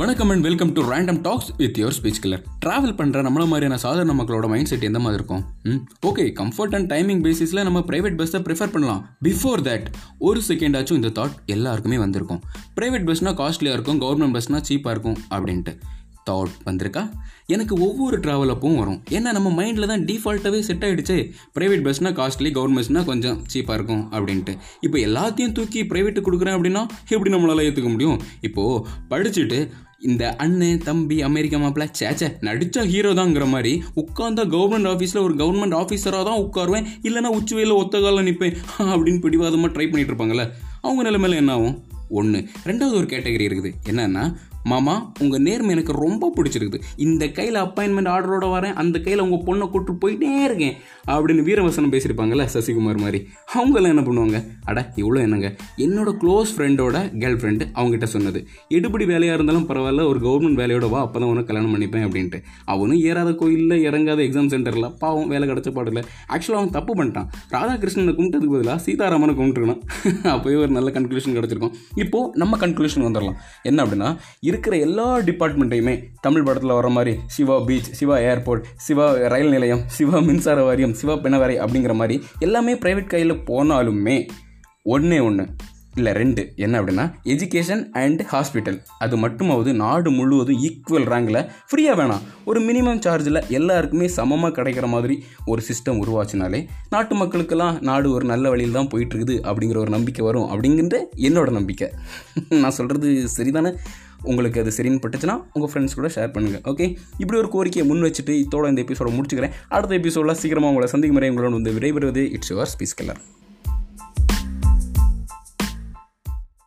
வணக்கம் and welcome to random talks with your speech killer travel பண்ணுற நம்மள மாதிரியான சாதாரண மக்களோட மைண்ட் செட் எந்த மாதிரி இருக்கும்? ம் ஓகே கம்ஃபர்ட் அண்ட் டைமிங் பேசிஸில் நம்ம ப்ரைவேட் பஸ்ஸை ப்ரிஃபர் பண்ணலாம். பிஃபோர் தட் ஒரு செகண்ட் ஆச்சும் இந்த தாட் எல்லாருக்குமே வந்திருக்கும். ப்ரைவேட் பஸ்னால் காஸ்ட்லியாக இருக்கும் கவர்மெண்ட் பஸ்னால் சீப்பாக இருக்கும் அப்படின்ட்டு. தாட் வந்திருக்கா? எனக்கு ஒவ்வொரு ட்ராவல் அப்பவும் வரும். ஏன்னா நம்ம மைண்டில் தான் டிஃபால்ட்டாகவே செட் ஆகிடுச்சு ப்ரைவேட் பஸ்னால் காஸ்ட்லி கவர்மெண்ட் பஸ்னால் கொஞ்சம் சீப்பாக இருக்கும் அப்படின்ட்டு. இப்போ எல்லாத்தையும் தூக்கி ப்ரைவேட்டு கொடுக்குறேன் அப்படின்னா எப்படி நம்மளால் ஏற்றுக்க முடியும்? இப்போது படிச்சுட்டு இந்த அண்ணன் தம்பி அமெரிக்கா மாப்பிள்ள சேச்சே நடித்தா ஹீரோ தாங்கிற மாதிரி உட்காந்தா கவர்மெண்ட் ஆஃபீஸில் ஒரு கவர்மெண்ட் ஆஃபீஸராக தான் உட்காருவேன். இல்லைனா உச்சி வெயில ஒத்த காலில் நிற்பேன் அப்படின்னு பிடிவாதமாக ட்ரை பண்ணிகிட்டு இருப்பாங்கல்ல. அவங்க நிலைமையில என்ன ஆகும்? ஒன்று ரெண்டாவது ஒரு கேட்டகரி இருக்குது. என்னன்னா மாமா உங்கள் நேர்மை எனக்கு ரொம்ப பிடிச்சிருக்குது. இந்த கையில் அப்பாயின்மெண்ட் ஆர்டரோட வரேன். அந்த கையில் உங்கள் பொண்ணை கூட்டு போயிட்டே இருக்கேன். அப்படின்னு வீரவசனம் பேசியிருப்பாங்கல்ல சசிகுமார் மாதிரி. அவங்களாம் என்ன பண்ணுவாங்க? அட இவ்வளோ என்னங்க? என்னோட க்ளோஸ் ஃப்ரெண்டோட கேர்ள் ஃப்ரெண்டு அவங்ககிட்ட சொன்னது. எடுபடி வேலையாக இருந்தாலும் பரவாயில்ல ஒரு கவர்மெண்ட் வேலையோட வா அப்போ தான் உனக்கு கல்யாணம் பண்ணிப்பேன் அப்படின்ட்டு. அவனும் ஏறாத கோயிலில் இறங்காத எக்ஸாம் சென்டரில் பாவம் வேலை கிடச்ச பாடல ஆக்சுவலாக அவன் தப்பு பண்ணிட்டான். ராதாகிருஷ்ணனை கும்பிட்டதுக்கு பதிலாக சீதாராமனை கும்பிட்டுருக்கணும் அப்போயே ஒரு நல்ல கன்க்ளூஷன் கிடச்சிருக்கும். இப்போது நம்ம கன்க்ளூஷன் வந்துடலாம். என்ன அப்படின்னா இருக்கிற எல்லா டிபார்ட்மெண்ட்டையுமே தமிழ் படத்தில் வர மாதிரி Siva beach Siva airport Siva rail நிலையம் சிவா மின்சார வாரியம் சிவா பிணவரை அப்படிங்கிற மாதிரி எல்லாமே ப்ரைவேட் கையில் போனாலுமே ஒன்றே ஒன்று இல்லை ரெண்டு. என்ன அப்படின்னா எஜுகேஷன் அண்ட் ஹாஸ்பிட்டல் அது மட்டுமாவது நாடு முழுவதும் ஈக்குவல் ரேங்கில் ஃப்ரீயாக வேணாம். ஒரு மினிமம் சார்ஜில் எல்லாருக்குமே சமமாக கிடைக்கிற மாதிரி ஒரு சிஸ்டம் உருவாச்சுனாலே நாட்டு மக்களுக்கெல்லாம் நாடு ஒரு நல்ல வழியில் தான் போயிட்டுருக்குது அப்படிங்கிற ஒரு நம்பிக்கை வரும் அப்படிங்கிற என்னோட நம்பிக்கை. நான் சொல்கிறது சரிதானே? உங்களுக்கு அது சரின்னு பட்டுச்சுன்னா உங்கள் ஃப்ரெண்ட்ஸ் கூட ஷேர் பண்ணுங்கள் ஓகே இப்படி ஒரு கோரிக்கையை முன் வச்சுட்டு இதோட இந்த எபிசோட முடிச்சுக்கிறேன். அடுத்த எபிசோடில் சீக்கிரமாக உங்களை சந்திக்கும் முறை உங்களோட வந்து விடைபெறுவது இட்ஸ் யுவர் ஸ்பீஸ் கலர்